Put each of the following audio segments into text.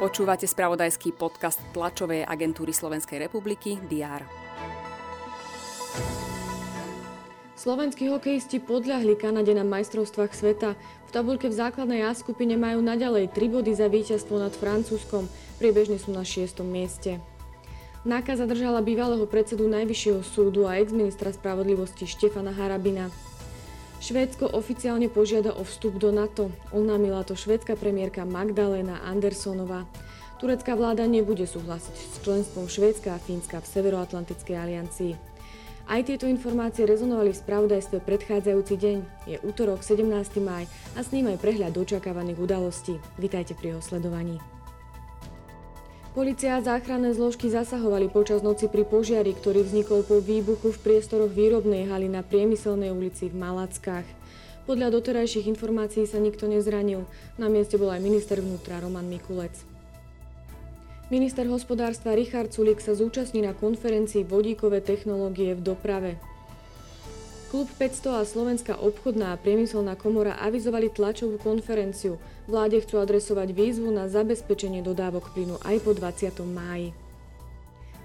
Počúvate spravodajský podcast tlačovej agentúry Slovenskej republiky DR. Slovenskí hokejisti podľahli Kanade na majstrovstvách sveta. V tabulke v základnej A skupine majú naďalej 3 body za víťazstvo nad Francúzskom. Priebežne sú na 6. mieste. NAKA zadržala bývalého predsedu Najvyššieho súdu a ex-ministra spravodlivosti Štefana Harabina. Švédsko oficiálne požiada o vstup do NATO. Oznámila to švédska premiérka Magdalena Andersonová. Turecká vláda nebude súhlasiť s členstvom Švédska a Fínska v Severoatlantickej aliancii. Aj tieto informácie rezonovali v spravodajstve predchádzajúci deň. Je útorok 17. maj a s ním aj prehľad očakávaných udalostí. Vitajte pri jeho sledovaní. Polícia a záchranné zložky zasahovali počas noci pri požiari, ktorý vznikol po výbuchu v priestoroch výrobnej haly na Priemyselnej ulici v Malackách. Podľa doterajších informácií sa nikto nezranil. Na mieste bol aj minister vnútra Roman Mikulec. Minister hospodárstva Richard Sulik sa zúčastní na konferencii vodíkové technológie v doprave. Klub 500 a Slovenská obchodná a priemyselná komora avizovali tlačovú konferenciu. Vláde chcú adresovať výzvu na zabezpečenie dodávok plynu aj po 20. máji.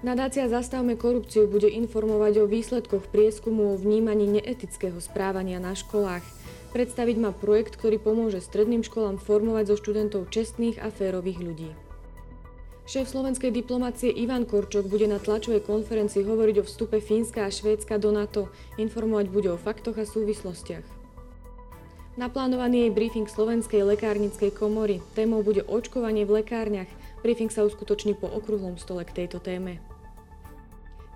Nadácia Zastavme korupciu bude informovať o výsledkoch prieskumu o vnímaní neetického správania na školách. Predstaviť má projekt, ktorý pomôže stredným školám formovať zo študentov čestných a férových ľudí. Šéf slovenskej diplomácie Ivan Korčok bude na tlačovej konferencii hovoriť o vstupe Fínska a Švédska do NATO. Informovať bude o faktoch a súvislostiach. Naplánovaný je briefing Slovenskej lekárnickej komory. Témou bude očkovanie v lekárniach. Briefing sa uskutoční po okrúhlom stole k tejto téme.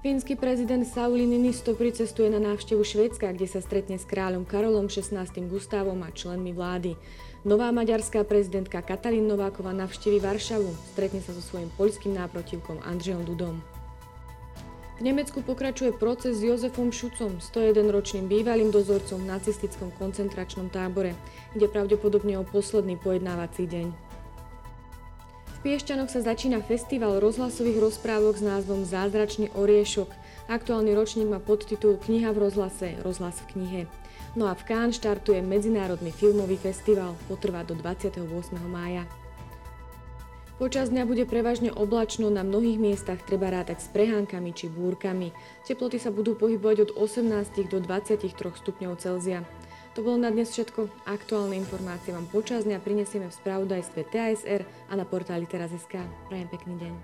Fínsky prezident Sauli Niinisto pricestuje na návštevu Švédska, kde sa stretne s kráľom Karolom XVI Gustavom a členmi vlády. Nová maďarská prezidentka Katalín Nováková navštívi Varšavu, stretne sa so svojím poľským náprotivkom Andrzejom Dudom. V Nemecku pokračuje proces s Jozefom Šucom, 101-ročným bývalým dozorcom v nacistickom koncentračnom tábore, kde pravdepodobne o posledný pojednávací deň. V Piešťanoch sa začína festival rozhlasových rozprávok s názvom Zázračný oriešok. Aktuálny ročník má podtitul Kniha v rozhlase, rozhlas v knihe. No a v Cannes štartuje Medzinárodný filmový festival, potrvá do 28. mája. Počas dňa bude prevažne oblačno, na mnohých miestach treba rátať s prehánkami či búrkami. Teploty sa budú pohybovať od 18 do 23 stupňov Celzia. To bolo na dnes všetko. Aktuálne informácie vám počas dňa prinesieme v spravodajstve TASR a na portáli teraz.sk. Prajem pekný deň.